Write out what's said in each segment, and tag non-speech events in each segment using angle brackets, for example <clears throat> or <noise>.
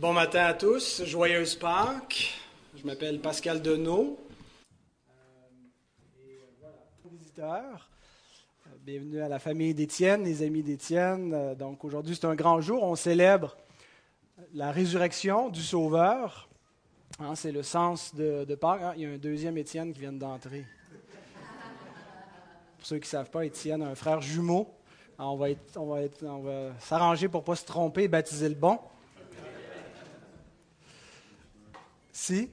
Bon matin à tous, joyeuse Pâques. Je m'appelle Pascal Deneau. Euh, et voilà, visiteurs. Euh, bienvenue à la famille d'Étienne, les amis d'Étienne. Euh, donc aujourd'hui, c'est un grand jour. On célèbre la résurrection du Sauveur. Hein, c'est le sens de, Pâques. Hein. il y a un deuxième Étienne qui vient d'entrer. Pour ceux qui ne savent pas, Étienne a un frère jumeau. on va, on va, on va s'arranger pour ne pas se tromper et baptiser le bon. Si.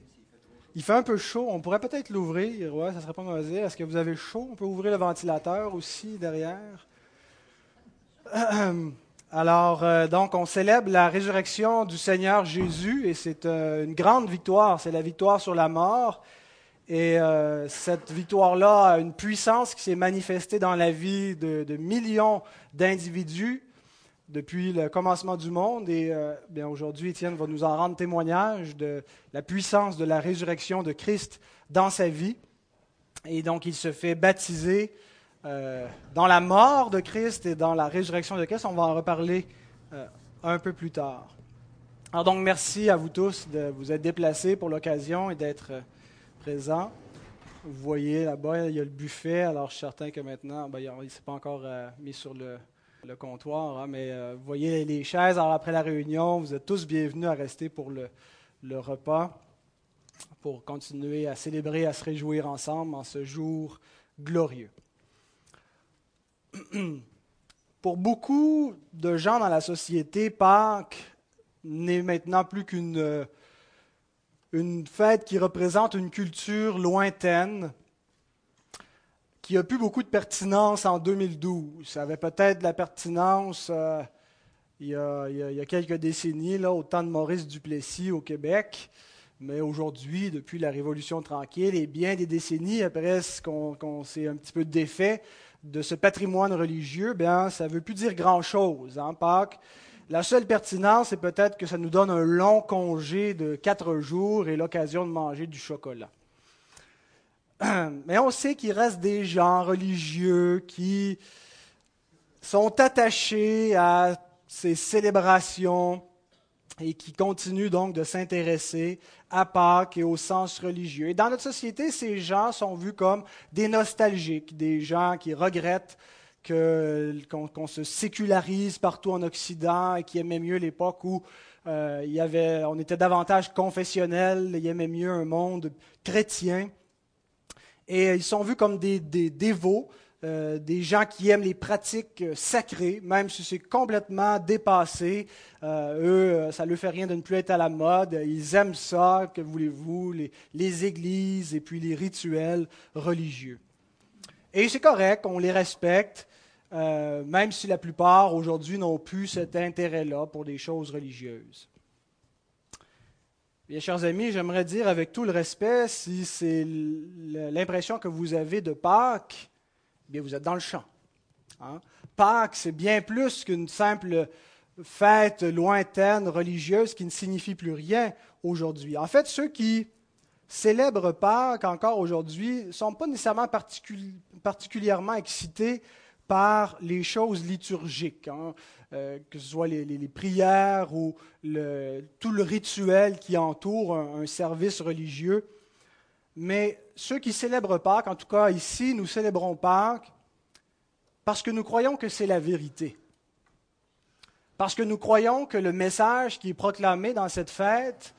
Il fait un peu chaud. On pourrait peut-être l'ouvrir. Ouais, ça serait pas mauvais. Est-ce que vous avez chaud? On peut ouvrir le ventilateur aussi derrière. Alors, euh, donc, on célèbre la résurrection du Seigneur Jésus et c'est euh, une grande victoire. C'est la victoire sur la mort. Et euh, cette victoire-là a une puissance qui s'est manifestée dans la vie de millions d'individus depuis le commencement du monde. Et euh, bien aujourd'hui, Étienne va nous en rendre témoignage de la puissance de la résurrection de Christ dans sa vie. Et donc, il se fait baptiser euh, dans la mort de Christ et dans la résurrection de Christ. On va en reparler euh, un peu plus tard. Alors donc, merci à vous tous de vous être déplacés pour l'occasion et d'être présents. Vous voyez là-bas, il y a le buffet. Alors, je suis certain que maintenant, ben, il ne s'est pas encore mis sur le, le comptoir, hein, mais euh, vous voyez les chaises. Alors après la réunion, vous êtes tous bienvenus à rester pour le, repas, pour continuer à célébrer, à se réjouir ensemble en ce jour glorieux. <clears throat> Pour beaucoup de gens dans la société, Pâques n'est maintenant plus qu'une une fête qui représente une culture lointaine, qui a plus beaucoup de pertinence en 2012. Ça avait peut-être la pertinence euh, il, y a, quelques décennies, au temps de Maurice Duplessis au Québec. Mais aujourd'hui, depuis la Révolution tranquille et bien des décennies après qu'on s'est un petit peu défait de ce patrimoine religieux, bien, ça ne veut plus dire grand-chose. Hein, Pâques. La seule pertinence, c'est peut-être que ça nous donne un long congé de quatre jours et l'occasion de manger du chocolat. <clears throat> Mais on sait qu'il reste des gens religieux qui sont attachés à ces célébrations et qui continuent donc de s'intéresser à Pâques et au sens religieux. Et dans notre société, ces gens sont vus comme des nostalgiques, des gens qui regrettent qu'on se sécularise partout en Occident et qui aimaient mieux l'époque où euh, il y avait, on était davantage confessionnel, ils aimaient mieux un monde chrétien. Et ils sont vus comme des, dévots, euh, des gens qui aiment les pratiques euh, sacrées, même si c'est complètement dépassé. Euh, eux, ça ne leur fait rien de ne plus être à la mode. Ils aiment ça, que voulez-vous, les, les églises et puis les rituels religieux. Et c'est correct, on les respecte, même si la plupart aujourd'hui n'ont plus cet intérêt-là pour des choses religieuses. Bien, chers amis, j'aimerais dire avec tout le respect, si c'est l'impression que vous avez de Pâques, bien, vous êtes dans le champ. Hein. Pâques, c'est bien plus qu'une simple fête lointaine, religieuse, qui ne signifie plus rien aujourd'hui. En fait, ceux qui célèbrent Pâques encore aujourd'hui ne sont pas nécessairement particulièrement excités par les choses liturgiques, hein, euh, que ce soit les, prières ou tout le rituel qui entoure un, service religieux. Mais ceux qui célèbrent Pâques, en tout cas ici, nous célébrons Pâques parce que nous croyons que c'est la vérité. Parce que nous croyons que le message qui est proclamé dans cette fête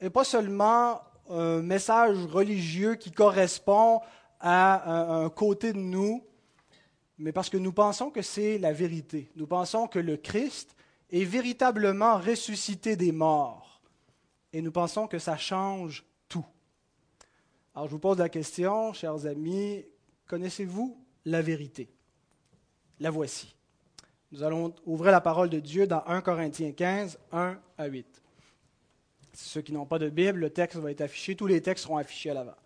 n'est pas seulement un message religieux qui correspond à un côté de nous, mais parce que nous pensons que c'est la vérité. Nous pensons que le Christ est véritablement ressuscité des morts. Et nous pensons que ça change tout. Alors je vous pose la question, chers amis, connaissez-vous la vérité? La voici. Nous allons ouvrir la parole de Dieu dans 1 Corinthiens 15, 1 à 8. Ceux qui n'ont pas de Bible, le texte va être affiché, tous les textes seront affichés à l'avant.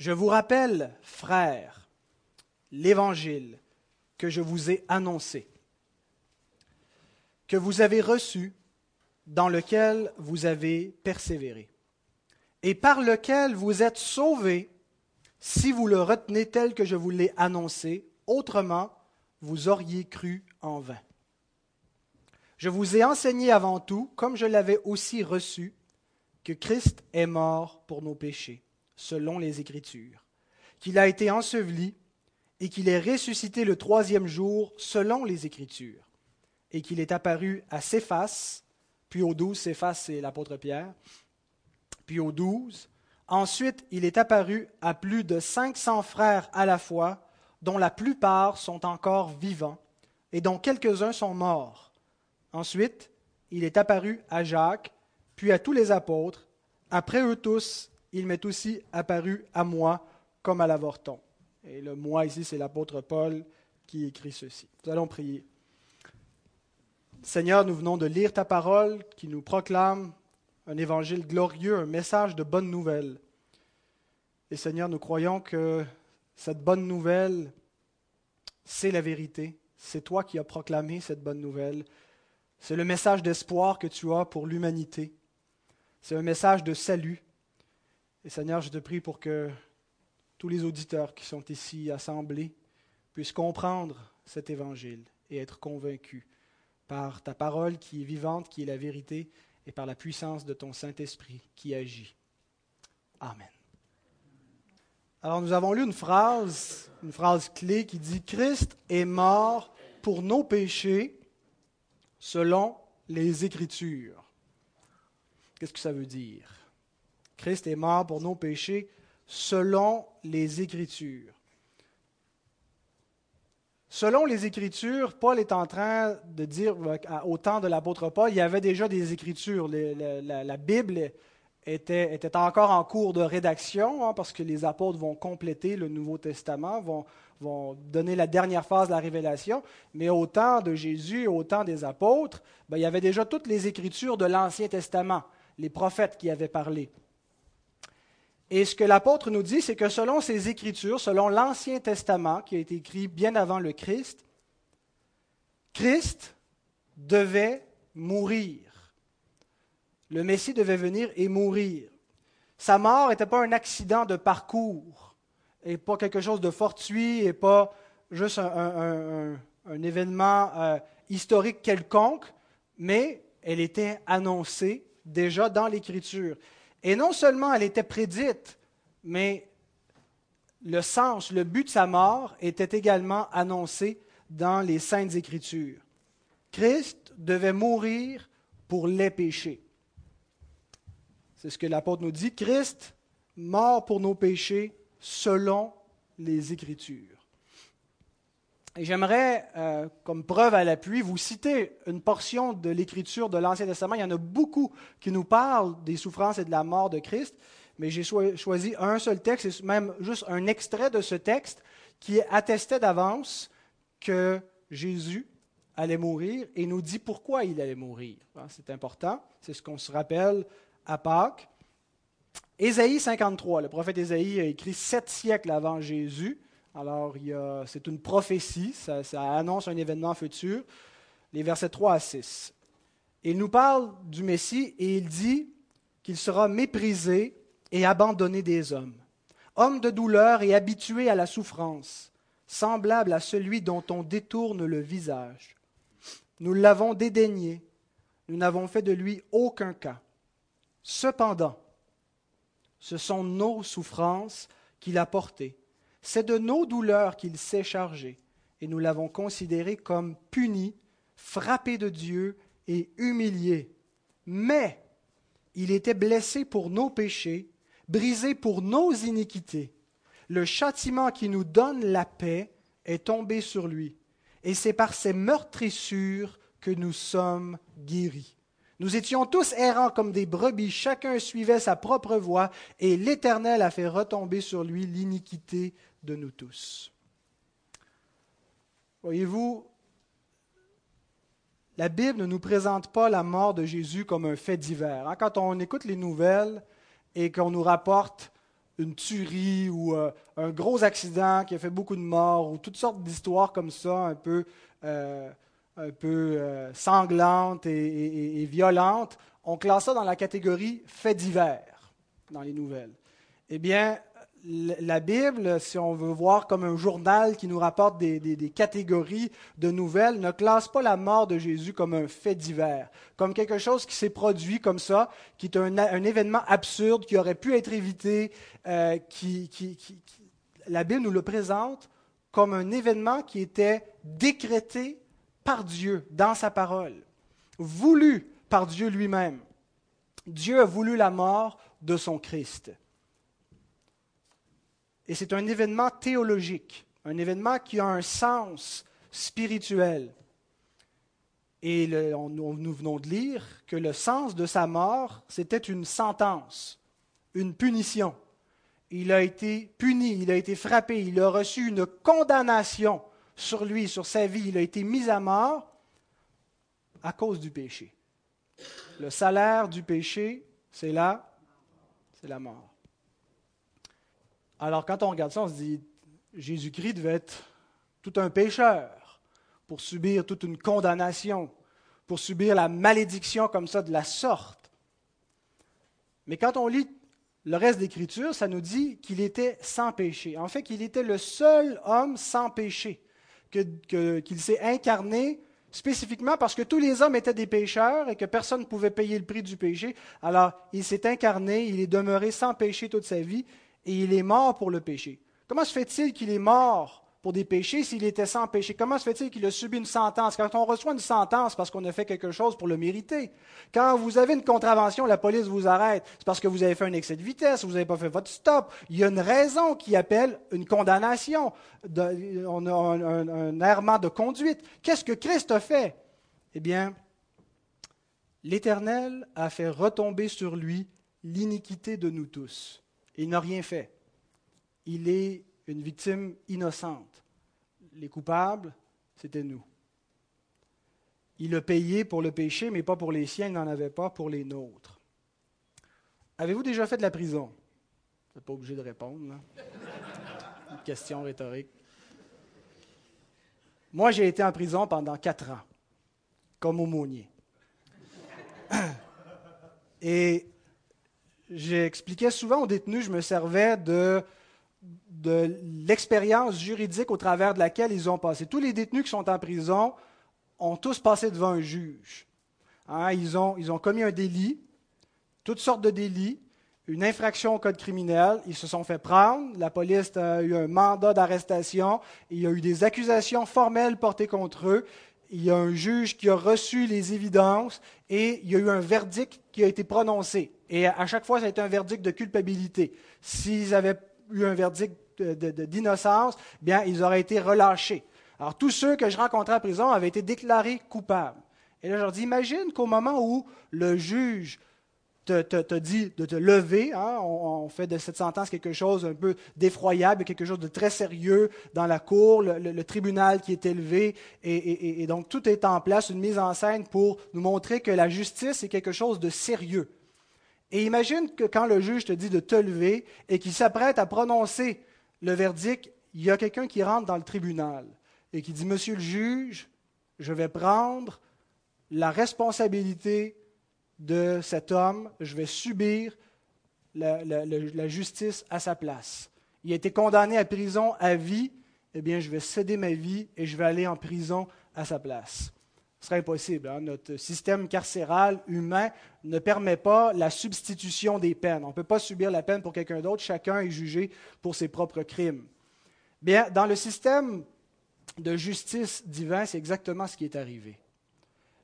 Je vous rappelle, frères, l'évangile que je vous ai annoncé, que vous avez reçu, dans lequel vous avez persévéré, et par lequel vous êtes sauvés si vous le retenez tel que je vous l'ai annoncé, autrement vous auriez cru en vain. Je vous ai enseigné avant tout, comme je l'avais aussi reçu, que Christ est mort pour nos péchés, selon les Écritures, qu'il a été enseveli et qu'il est ressuscité le troisième jour, selon les Écritures, et qu'il est apparu à Céphas, puis aux douze, Céphas c'est l'apôtre Pierre, puis aux douze. Ensuite, il est apparu à plus de cinq cents frères à la fois, dont la plupart sont encore vivants, et dont quelques-uns sont morts. Ensuite, il est apparu à Jacques, puis à tous les apôtres. Après eux tous, il m'est aussi apparu à moi comme à l'avorton. Et le moi ici, c'est l'apôtre Paul qui écrit ceci. Nous allons prier. Seigneur, nous venons de lire ta parole qui nous proclame un évangile glorieux, un message de bonne nouvelle. Et Seigneur, nous croyons que cette bonne nouvelle, c'est la vérité. C'est toi qui as proclamé cette bonne nouvelle. C'est le message d'espoir que tu as pour l'humanité. C'est un message de salut. Et Seigneur, je te prie pour que tous les auditeurs qui sont ici assemblés puissent comprendre cet évangile et être convaincus par ta parole qui est vivante, qui est la vérité, et par la puissance de ton Saint-Esprit qui agit. Amen. Alors nous avons lu une phrase, une phrase clé qui dit Christ est mort pour nos péchés selon les Écritures. Qu'est-ce que ça veut dire? Christ est mort pour nos péchés selon les Écritures. Selon les Écritures, Paul est en train de dire, au temps de l'apôtre Paul, il y avait déjà des Écritures. La, Bible était, était, encore en cours de rédaction, hein, parce que les apôtres vont compléter le Nouveau Testament, vont, vont, donner la dernière phase de la révélation. Mais au temps de Jésus, au temps des apôtres, ben, il y avait déjà toutes les Écritures de l'Ancien Testament les prophètes qui avaient parlé. Et ce que l'apôtre nous dit, c'est que selon ces Écritures, selon l'Ancien Testament qui a été écrit bien avant le Christ, Christ devait mourir. Le Messie devait venir et mourir. Sa mort n'était pas un accident de parcours, et pas quelque chose de fortuit, et pas juste un, événement euh, historique quelconque, mais elle était annoncée déjà dans l'Écriture. Et non seulement elle était prédite, mais le sens, le but de sa mort était également annoncé dans les saintes Écritures. Christ devait mourir pour les péchés. C'est ce que l'apôtre nous dit. Christ, mort pour nos péchés selon les Écritures. J'aimerais, euh, comme preuve à l'appui, vous citer une portion de l'écriture de l'Ancien Testament. Il y en a beaucoup qui nous parlent des souffrances et de la mort de Christ, mais j'ai choisi un seul texte, même juste un extrait de ce texte qui attestait d'avance que Jésus allait mourir et nous dit pourquoi il allait mourir. Hein, c'est important, c'est ce qu'on se rappelle à Pâques. Ésaïe 53, le prophète Ésaïe a écrit sept siècles avant Jésus. Alors, c'est une prophétie, ça, annonce un événement futur. Les versets 3 à 6. Il nous parle du Messie et il dit qu'il sera méprisé et abandonné des hommes. Homme de douleur et habitué à la souffrance, semblable à celui dont on détourne le visage. Nous l'avons dédaigné, nous n'avons fait de lui aucun cas. Cependant, ce sont nos souffrances qu'il a portées c'est de nos douleurs qu'il s'est chargé, et nous l'avons considéré comme puni, frappé de Dieu et humilié. Mais il était blessé pour nos péchés, brisé pour nos iniquités. Le châtiment qui nous donne la paix est tombé sur lui, et c'est par ses meurtrissures que nous sommes guéris. Nous étions tous errants comme des brebis, chacun suivait sa propre voie, et l'Éternel a fait retomber sur lui l'iniquité de nous tous. Voyez-vous, la Bible ne nous présente pas la mort de Jésus comme un fait divers. Hein, quand on écoute les nouvelles et qu'on nous rapporte une tuerie ou euh, un gros accident qui a fait beaucoup de morts ou toutes sortes d'histoires comme ça, un peu, euh, un peu euh, sanglantes et, violentes, on classe ça dans la catégorie fait divers dans les nouvelles. Eh bien, la Bible, si on veut voir comme un journal qui nous rapporte des, catégories de nouvelles, ne classe pas la mort de Jésus comme un fait divers, comme quelque chose qui s'est produit comme ça, qui est un, événement absurde, qui aurait pu être évité. Euh, la Bible nous le présente comme un événement qui était décrété par Dieu dans sa parole, voulu par Dieu lui-même. Dieu a voulu la mort de son Christ. Et c'est un événement théologique, un événement qui a un sens spirituel. Et nous venons de lire que le sens de sa mort, c'était une sentence, une punition. Il a été puni, il a été frappé, il a reçu une condamnation sur lui, sur sa vie. Il a été mis à mort à cause du péché. Le salaire du péché, c'est là, c'est la mort. Alors quand on regarde ça, on se dit, Jésus-Christ devait être tout un pécheur pour subir toute une condamnation, pour subir la malédiction comme ça de la sorte. Mais quand on lit le reste de l'Écriture, ça nous dit qu'il était sans péché. En fait, qu'il était le seul homme sans péché, qu'il s'est incarné spécifiquement parce que tous les hommes étaient des pécheurs et que personne ne pouvait payer le prix du péché. Alors, il s'est incarné, il est demeuré sans péché toute sa vie et il est mort pour le péché. Comment se fait-il qu'il est mort pour des péchés s'il était sans péché? Comment se fait-il qu'il a subi une sentence? Quand on reçoit une sentence parce qu'on a fait quelque chose pour le mériter, quand vous avez une contravention, la police vous arrête, c'est parce que vous avez fait un excès de vitesse, vous n'avez pas fait votre stop. Il y a une raison qui appelle une condamnation. un, un errement de conduite. Qu'est-ce que Christ a fait? Eh bien, l'Éternel a fait retomber sur lui l'iniquité de nous tous. Il n'a rien fait. Il est une victime innocente. Les coupables, c'était nous. Il a payé pour le péché, mais pas pour les siens, il n'en avait pas pour les nôtres. Avez-vous déjà fait de la prison? Vous n'êtes pas obligé de répondre. Une question rhétorique. Moi, j'ai été en prison pendant quatre ans, comme aumônier. Et j'expliquais souvent aux détenus, je me servais de, de l'expérience juridique au travers de laquelle ils ont passé. Tous les détenus qui sont en prison ont tous passé devant un juge. Hein, ils, ont, ils ont commis un délit, toutes sortes de délits, une infraction au code criminel. Ils se sont fait prendre. La police a eu un mandat d'arrestation. Il y a eu des accusations formelles portées contre eux. Il y a un juge qui a reçu les évidences et il y a eu un verdict qui a été prononcé. Et à chaque fois, ça a été un verdict de culpabilité. S'ils avaient eu un verdict d'innocence, bien, ils auraient été relâchés. Alors, tous ceux que je rencontrais en prison avaient été déclarés coupables. Et là, je leur dis, imagine qu'au moment où le juge te, dit de te lever. Hein, on, fait de cette sentence quelque chose un peu d'effroyable, quelque chose de très sérieux dans la cour, le, tribunal qui est élevé, et, donc tout est en place, une mise en scène pour nous montrer que la justice est quelque chose de sérieux. Et imagine que quand le juge te dit de te lever et qu'il s'apprête à prononcer le verdict, il y a quelqu'un qui rentre dans le tribunal et qui dit, Monsieur le juge, je vais prendre la responsabilité de cet homme, je vais subir la, justice à sa place. Il a été condamné à prison à vie, eh bien, je vais céder ma vie et je vais aller en prison à sa place. Ce serait impossible. Hein. Notre système carcéral humain ne permet pas la substitution des peines. On ne peut pas subir la peine pour quelqu'un d'autre. Chacun est jugé pour ses propres crimes. Bien, dans le système de justice divin, c'est exactement ce qui est arrivé.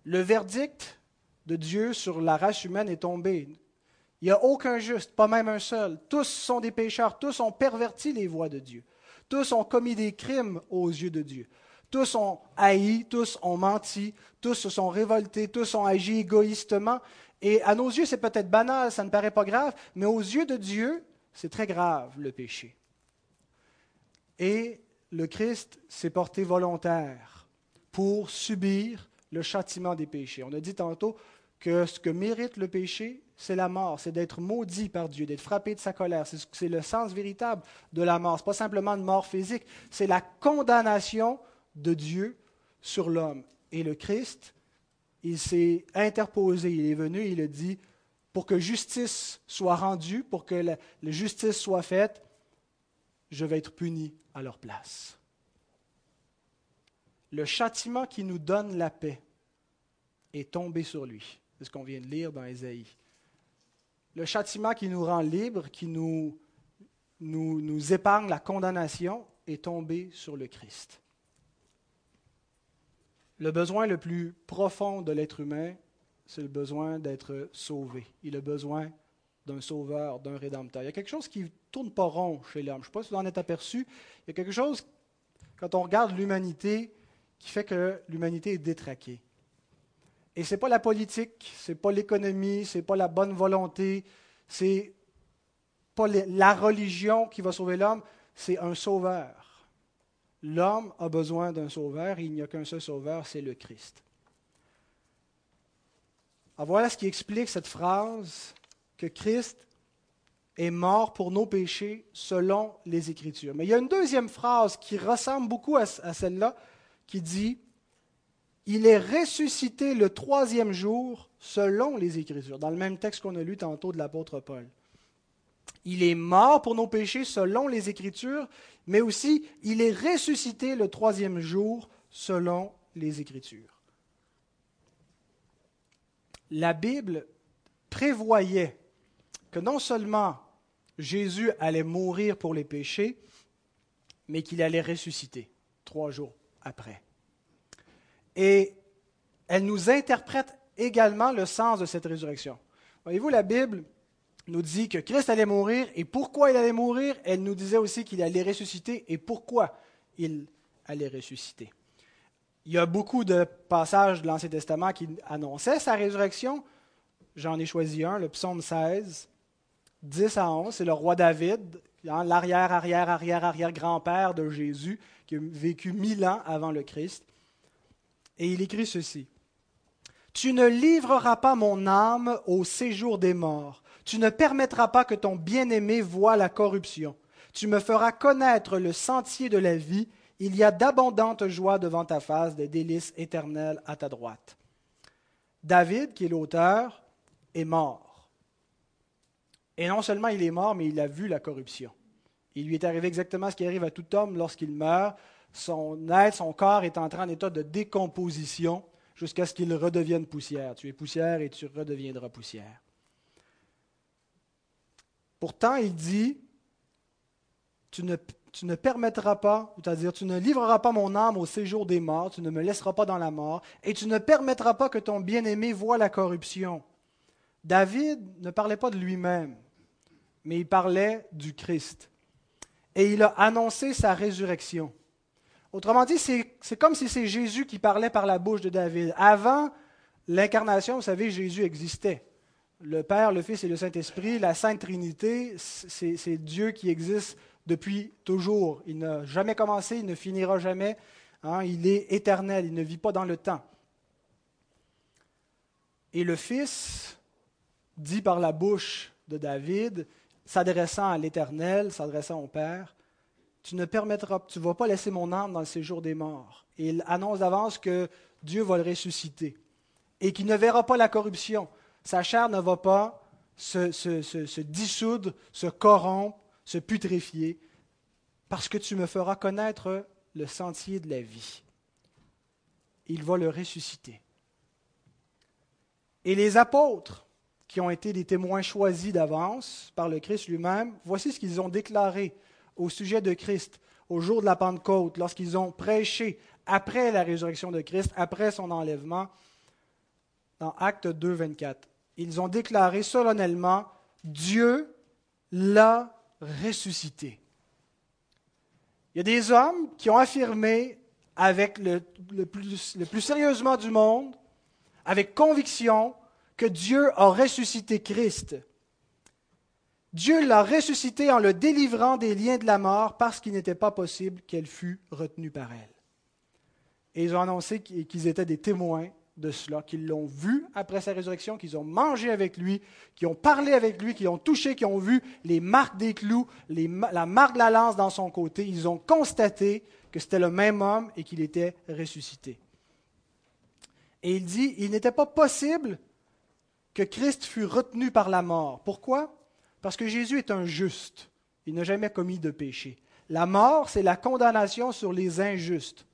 Le verdict de Dieu sur la race humaine est tombé. Il n'y a aucun juste, pas même un seul. Tous sont des pécheurs, tous ont perverti les voies de Dieu. Tous ont commis des crimes aux yeux de Dieu. Tous ont haï, tous ont menti, tous se sont révoltés, tous ont agi égoïstement. Et à nos yeux, c'est peut-être banal, ça ne paraît pas grave, mais aux yeux de Dieu, c'est très grave le péché. Et le Christ s'est porté volontaire pour subir le châtiment des péchés. On a dit tantôt, que ce que mérite le péché, c'est la mort, c'est d'être maudit par Dieu, d'être frappé de sa colère. C'est le sens véritable de la mort. Ce n'est pas simplement une mort physique, c'est la condamnation de Dieu sur l'homme. Et le Christ, il s'est interposé, il est venu, il a dit, pour que justice soit rendue, pour que la, justice soit faite, je vais être puni à leur place. Le châtiment qui nous donne la paix est tombé sur lui. C'est ce qu'on vient de lire dans Ésaïe. Le châtiment qui nous rend libres, qui nous, nous, nous épargne la condamnation, est tombé sur le Christ. Le besoin le plus profond de l'être humain, c'est le besoin d'être sauvé. Il a besoin d'un sauveur, d'un rédempteur. Il y a quelque chose qui ne tourne pas rond chez l'homme. Je ne sais pas si vous en êtes aperçu. Il y a quelque chose, quand on regarde l'humanité, qui fait que l'humanité est détraquée. Et ce n'est pas la politique, ce n'est pas l'économie, ce n'est pas la bonne volonté, c'est pas la religion qui va sauver l'homme, c'est un sauveur. L'homme a besoin d'un sauveur et il n'y a qu'un seul sauveur, c'est le Christ. Alors voilà ce qui explique cette phrase que Christ est mort pour nos péchés selon les Écritures. Mais il y a une deuxième phrase qui ressemble beaucoup à, celle-là, qui dit, Il est ressuscité le troisième jour selon les Écritures, dans le même texte qu'on a lu tantôt de l'apôtre Paul. Il est mort pour nos péchés selon les Écritures, mais aussi il est ressuscité le troisième jour selon les Écritures. La Bible prévoyait que non seulement Jésus allait mourir pour les péchés, mais qu'il allait ressusciter trois jours après. Et elle nous interprète également le sens de cette résurrection. Voyez-vous, la Bible nous dit que Christ allait mourir et pourquoi il allait mourir. Elle nous disait aussi qu'il allait ressusciter et pourquoi il allait ressusciter. Il y a beaucoup de passages de l'Ancien Testament qui annonçaient sa résurrection. J'en ai choisi un, le psaume 16. 10 à 11, c'est le roi David, hein, l'arrière, arrière, arrière, arrière grand-père de Jésus, qui a vécu mille ans avant le Christ. Et il écrit ceci. Tu ne livreras pas mon âme au séjour des morts. Tu ne permettras pas que ton bien-aimé voie la corruption. Tu me feras connaître le sentier de la vie. Il y a d'abondantes joies devant ta face, des délices éternelles à ta droite. David, qui est l'auteur, est mort. Et non seulement il est mort, mais il a vu la corruption. Il lui est arrivé exactement ce qui arrive à tout homme lorsqu'il meurt. Son être, son corps est entré en état de décomposition jusqu'à ce qu'il redevienne poussière. Tu es poussière et tu redeviendras poussière. Pourtant, il dit, tu ne, permettras pas, c'est-à-dire tu ne livreras pas mon âme au séjour des morts, tu ne me laisseras pas dans la mort, et tu ne permettras pas que ton bien-aimé voie la corruption. David ne parlait pas de lui-même mais il parlait du Christ. Et il a annoncé sa résurrection. Autrement dit, c'est comme si c'est Jésus qui parlait par la bouche de David. Avant l'incarnation, vous savez, Jésus existait. Le Père, le Fils et le Saint-Esprit, la Sainte Trinité, c'est Dieu qui existe depuis toujours. Il n'a jamais commencé, il ne finira jamais. Hein. il est éternel, il ne vit pas dans le temps. Et le Fils dit par la bouche de David, s'adressant à l'Éternel, s'adressant au Père, tu ne permettras, tu ne vas pas laisser mon âme dans le séjour des morts. Et il annonce d'avance que Dieu va le ressusciter et qu'il ne verra pas la corruption. Sa chair ne va pas se, dissoudre, se corrompre, se putréfier, parce que tu me feras connaître le sentier de la vie. Il va le ressusciter. Et les apôtres, qui ont été des témoins choisis d'avance par le Christ lui-même, voici ce qu'ils ont déclaré au sujet de Christ au jour de la Pentecôte, lorsqu'ils ont prêché après la résurrection de Christ, après son enlèvement, dans Acte 2, 24. Ils ont déclaré solennellement, Dieu l'a ressuscité. Il y a des hommes qui ont affirmé avec le, plus sérieusement du monde, avec conviction, que Dieu a ressuscité Christ. Dieu l'a ressuscité en le délivrant des liens de la mort parce qu'il n'était pas possible qu'elle fût retenue par elle. Et ils ont annoncé qu'ils étaient des témoins de cela, qu'ils l'ont vu après sa résurrection, qu'ils ont mangé avec lui, qu'ils ont parlé avec lui, qu'ils ont touché, qu'ils ont vu les marques des clous, la marque de la lance dans son côté. Ils ont constaté que c'était le même homme et qu'il était ressuscité. Et il dit, il n'était pas possible que Christ fut retenu par la mort. Pourquoi? Parce que Jésus est un juste. Il n'a jamais commis de péché. La mort, c'est la condamnation sur les injustes.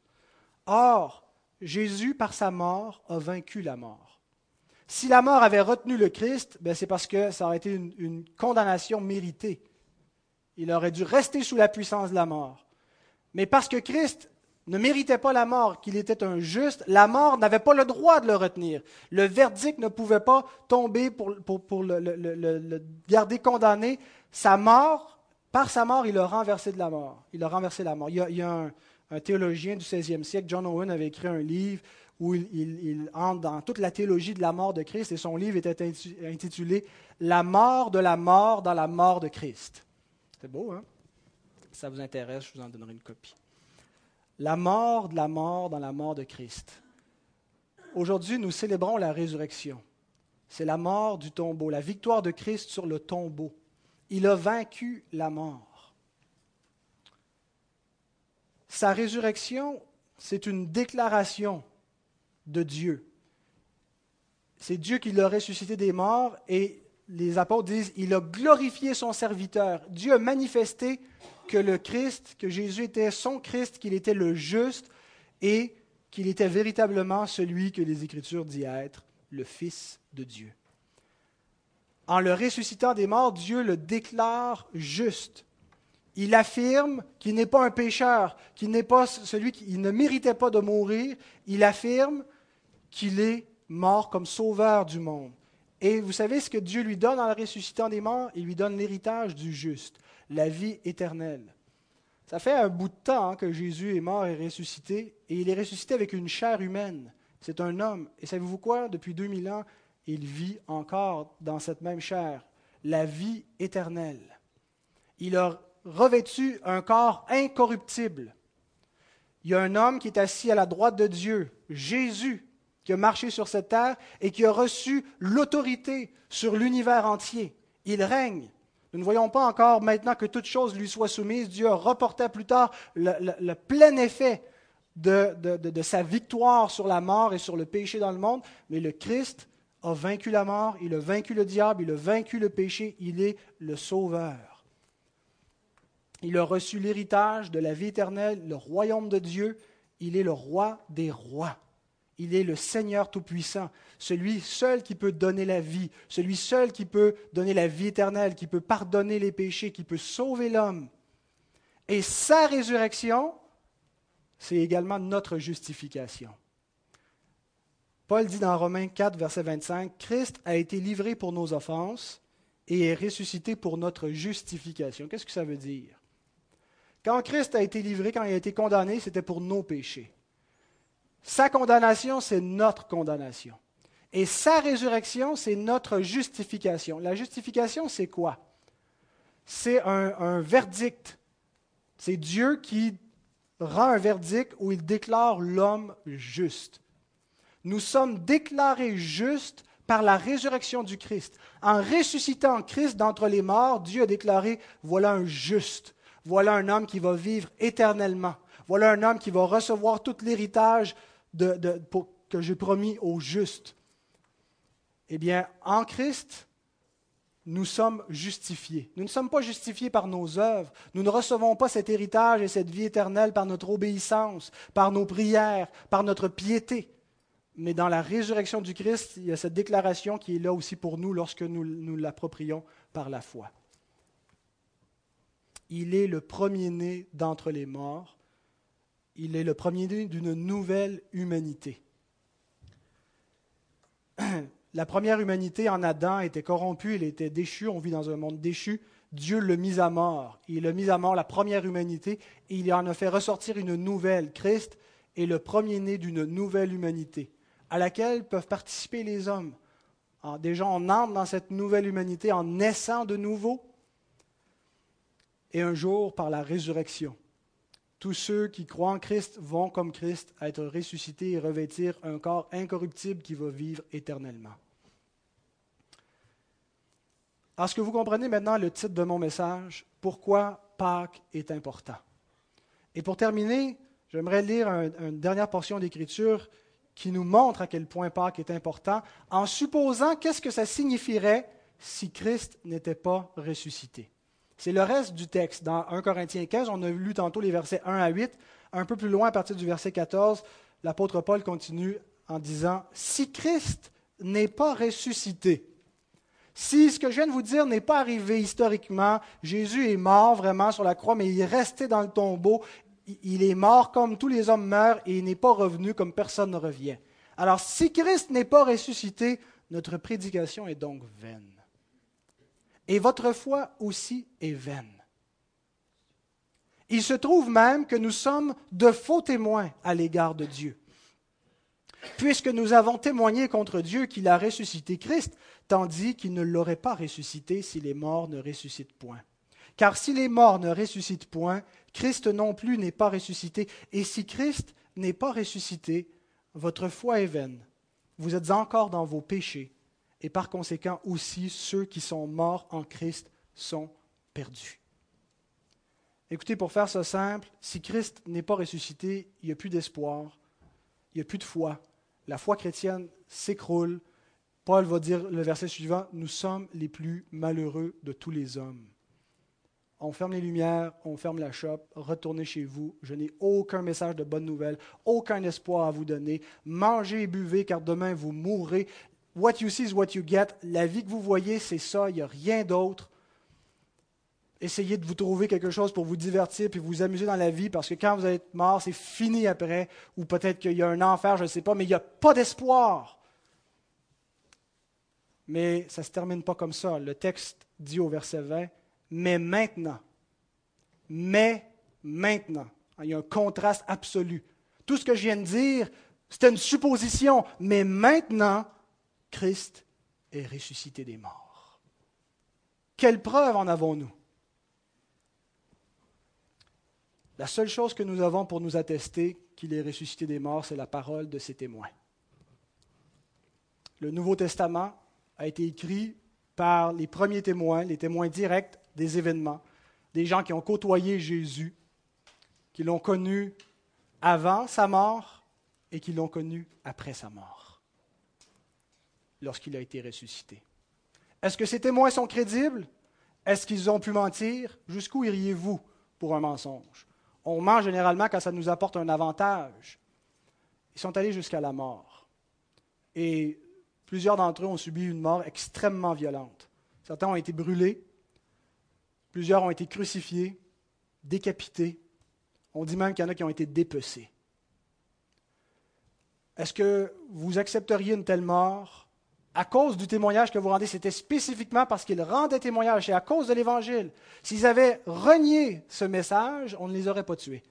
Or, Jésus, par sa mort, a vaincu la mort. Si la mort avait retenu le Christ, ben c'est parce que ça aurait été une, condamnation méritée. Il aurait dû rester sous la puissance de la mort. Mais parce que Christ ne méritait pas la mort, qu'il était un juste, la mort n'avait pas le droit de le retenir. Le verdict ne pouvait pas tomber pour, pour, le, garder condamné. Sa mort, par sa mort, il a renversé de la mort. Il a renversé la mort. Il y a, un, théologien du 16e siècle, John Owen, avait écrit un livre où il, il, entre dans toute la théologie de la mort de Christ, et son livre était intitulé La mort de la mort dans la mort de Christ. C'est beau, hein? Si ça vous intéresse, je vous en donnerai une copie la mort de la mort dans la mort de Christ. Aujourd'hui, nous célébrons la résurrection. C'est la mort du tombeau, la victoire de Christ sur le tombeau. Il a vaincu la mort. Sa résurrection, c'est une déclaration de Dieu. C'est Dieu qui l'a ressuscité des morts et les apôtres disent, il a glorifié son serviteur. Dieu a manifesté que le Christ, que Jésus était son Christ, qu'il était le juste et qu'il était véritablement celui que les Écritures disent être, le Fils de Dieu. En le ressuscitant des morts, Dieu le déclare juste. Il affirme qu'il n'est pas un pécheur, qu'il n'est pas celui qui ne méritait pas de mourir. Il affirme qu'il est mort comme sauveur du monde. Et vous savez ce que Dieu lui donne en le ressuscitant des morts? Il lui donne l'héritage du juste la vie éternelle. Ça fait un bout de temps hein, que Jésus est mort et ressuscité, et il est ressuscité avec une chair humaine. C'est un homme. Et savez-vous quoi? Depuis 2000 ans, il vit encore dans cette même chair, la vie éternelle. Il a revêtu un corps incorruptible. Il y a un homme qui est assis à la droite de Dieu, Jésus, qui a marché sur cette terre et qui a reçu l'autorité sur l'univers entier. Il règne. Nous ne voyons pas encore maintenant que toute chose lui soit soumise. Dieu a reporté plus tard le, plein effet de, de, sa victoire sur la mort et sur le péché dans le monde. Mais le Christ a vaincu la mort, il a vaincu le diable, il a vaincu le péché, il est le sauveur. Il a reçu l'héritage de la vie éternelle, le royaume de Dieu, il est le roi des rois. Il est le Seigneur Tout-Puissant, celui seul qui peut donner la vie, celui seul qui peut donner la vie éternelle, qui peut pardonner les péchés, qui peut sauver l'homme. Et sa résurrection, c'est également notre justification. Paul dit dans Romains 4, verset 25, Christ a été livré pour nos offenses et est ressuscité pour notre justification. Qu'est-ce que ça veut dire? Quand Christ a été livré, quand il a été condamné, c'était pour nos péchés. Sa condamnation, c'est notre condamnation. Et sa résurrection, c'est notre justification. La justification, c'est quoi? C'est un, verdict. C'est Dieu qui rend un verdict où il déclare l'homme juste. Nous sommes déclarés justes par la résurrection du Christ. En ressuscitant Christ d'entre les morts, Dieu a déclaré, voilà un juste, voilà un homme qui va vivre éternellement, voilà un homme qui va recevoir tout l'héritage que j'ai promis aux justes. Eh bien, en Christ, nous sommes justifiés. Nous ne sommes pas justifiés par nos œuvres. Nous ne recevons pas cet héritage et cette vie éternelle par notre obéissance, par nos prières, par notre piété. Mais dans la résurrection du Christ, il y a cette déclaration qui est là aussi pour nous lorsque nous nous l'approprions par la foi. Il est le premier-né d'entre les morts il est le premier-né d'une nouvelle humanité. <clears throat> La première humanité en Adam était corrompue, elle était déchue, on vit dans un monde déchu. Dieu l'a mis à mort. Il a mis à mort la première humanité et il en a fait ressortir une nouvelle. Christ est le premier-né d'une nouvelle humanité à laquelle peuvent participer les hommes. déjà, on entre dans cette nouvelle humanité en naissant de nouveau et un jour par la résurrection. Tous ceux qui croient en Christ vont, comme Christ, être ressuscités et revêtir un corps incorruptible qui va vivre éternellement. Est-ce que vous comprenez maintenant le titre de mon message? Pourquoi Pâques est important? Et pour terminer, j'aimerais lire une dernière portion d'Écriture qui nous montre à quel point Pâques est important, en supposant qu'est-ce que ça signifierait si Christ n'était pas ressuscité. C'est le reste du texte. Dans 1 Corinthiens 15, on a lu tantôt les versets 1 à 8. Un peu plus loin, à partir du verset 14, l'apôtre Paul continue en disant, Si Christ n'est pas ressuscité, si ce que je viens de vous dire n'est pas arrivé historiquement, Jésus est mort vraiment sur la croix, mais il est resté dans le tombeau, il est mort comme tous les hommes meurent et il n'est pas revenu comme personne ne revient. Alors si Christ n'est pas ressuscité, notre prédication est donc vaine. Et votre foi aussi est vaine. Il se trouve même que nous sommes de faux témoins à l'égard de Dieu. Puisque nous avons témoigné contre Dieu qu'il a ressuscité Christ, tandis qu'il ne l'aurait pas ressuscité si les morts ne ressuscitent point. Car si les morts ne ressuscitent point, Christ non plus n'est pas ressuscité. Et si Christ n'est pas ressuscité, votre foi est vaine. Vous êtes encore dans vos péchés. Et par conséquent aussi, ceux qui sont morts en Christ sont perdus. Écoutez, pour faire ça simple, si Christ n'est pas ressuscité, il n'y a plus d'espoir, il n'y a plus de foi. La foi chrétienne s'écroule. Paul va dire le verset suivant, Nous sommes les plus malheureux de tous les hommes on ferme les lumières, on ferme la shop, retournez chez vous. Je n'ai aucun message de bonne nouvelle, aucun espoir à vous donner. Mangez et buvez, car demain vous mourrez. What you see is what you get. La vie que vous voyez, c'est ça, il n'y a rien d'autre. Essayez de vous trouver quelque chose pour vous divertir puis vous amuser dans la vie, parce que quand vous êtes mort, c'est fini après, ou peut-être qu'il y a un enfer, je ne sais pas, mais il n'y a pas d'espoir. Mais ça ne se termine pas comme ça. Le texte dit au verset 20, mais maintenant. Mais maintenant. Il y a un contraste absolu. Tout ce que je viens de dire, c'était une supposition, mais maintenant, Christ est ressuscité des morts. Quelle preuve en avons-nous? La seule chose que nous avons pour nous attester qu'il est ressuscité des morts, c'est la parole de ses témoins. Le Nouveau Testament a été écrit par les premiers témoins, les témoins directs des événements, des gens qui ont côtoyé Jésus, qui l'ont connu avant sa mort et qui l'ont connu après sa mort, lorsqu'il a été ressuscité. Est-ce que ces témoins sont crédibles? Est-ce qu'ils ont pu mentir? Jusqu'où iriez-vous pour un mensonge? On ment généralement quand ça nous apporte un avantage. Ils sont allés jusqu'à la mort. Et plusieurs d'entre eux ont subi une mort extrêmement violente. Certains ont été brûlés, Plusieurs ont été crucifiés, décapités. On dit même qu'il y en a qui ont été dépecés. Est-ce que vous accepteriez une telle mort à cause du témoignage que vous rendez? C'était spécifiquement parce qu'ils rendaient témoignage, c'est à cause de l'Évangile. S'ils avaient renié ce message, on ne les aurait pas tués.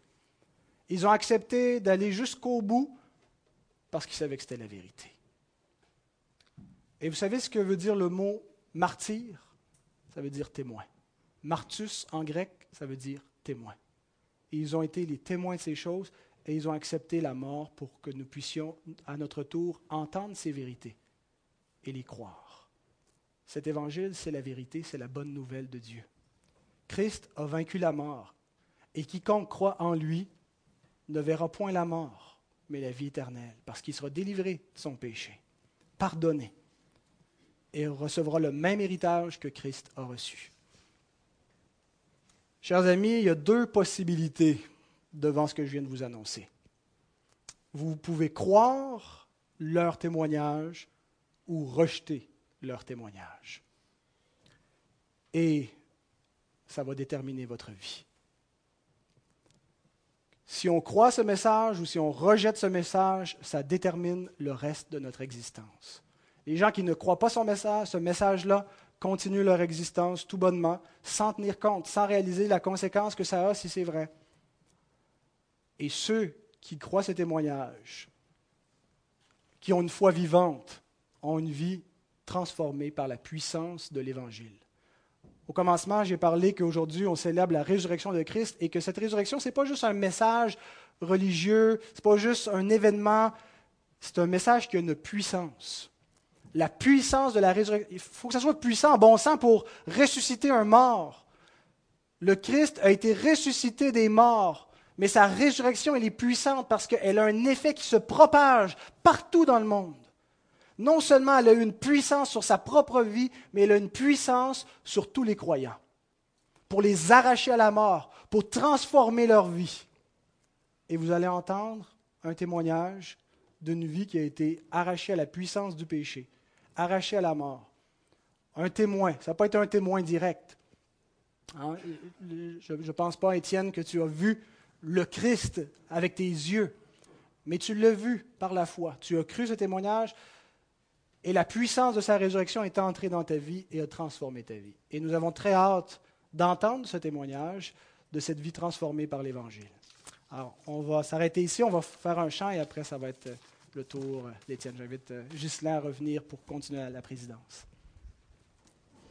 Ils ont accepté d'aller jusqu'au bout parce qu'ils savaient que c'était la vérité. Et vous savez ce que veut dire le mot martyr? Ça veut dire témoin. Martus en grec, ça veut dire témoin. ils ont été les témoins de ces choses et ils ont accepté la mort pour que nous puissions, à notre tour, entendre ces vérités et les croire. Cet évangile, c'est la vérité, c'est la bonne nouvelle de Dieu. Christ a vaincu la mort et quiconque croit en lui ne verra point la mort, mais la vie éternelle, parce qu'il sera délivré de son péché, pardonné, et recevra le même héritage que Christ a reçu. Chers amis, il y a deux possibilités devant ce que je viens de vous annoncer. Vous pouvez croire leur témoignage ou rejeter leur témoignage. Et ça va déterminer votre vie. Si on croit ce message ou si on rejette ce message, ça détermine le reste de notre existence. Les gens qui ne croient pas message, ce message-là, continuent leur existence tout bonnement, sans tenir compte, sans réaliser la conséquence que ça a si c'est vrai. Et ceux qui croient ces témoignages, qui ont une foi vivante, ont une vie transformée par la puissance de l'Évangile. Au commencement, j'ai parlé qu'aujourd'hui, on célèbre la résurrection de Christ et que cette résurrection, ce n'est pas juste un message religieux, ce n'est pas juste un événement, c'est un message qui a une puissance la puissance de la résurrection. Il faut que ça soit puissant, bon sang, pour ressusciter un mort. Le Christ a été ressuscité des morts, mais sa résurrection, elle est puissante parce qu'elle a un effet qui se propage partout dans le monde. Non seulement elle a une puissance sur sa propre vie, mais elle a une puissance sur tous les croyants. pour les arracher à la mort, pour transformer leur vie. Et vous allez entendre un témoignage d'une vie qui a été arrachée à la puissance du péché, arrachée à la mort. Un témoin, ça pas été un témoin direct. Hein, je ne pense pas, Étienne, que tu as vu le Christ avec tes yeux, mais tu l'as vu par la foi. Tu as cru ce témoignage et la puissance de sa résurrection est entrée dans ta vie et a transformé ta vie. Et nous avons très hâte d'entendre ce témoignage de cette vie transformée par l'Évangile. Alors, on va s'arrêter ici, on va faire un chant et après, ça va être le tour d'Étienne. J'invite Ghislain à revenir pour continuer la présidence.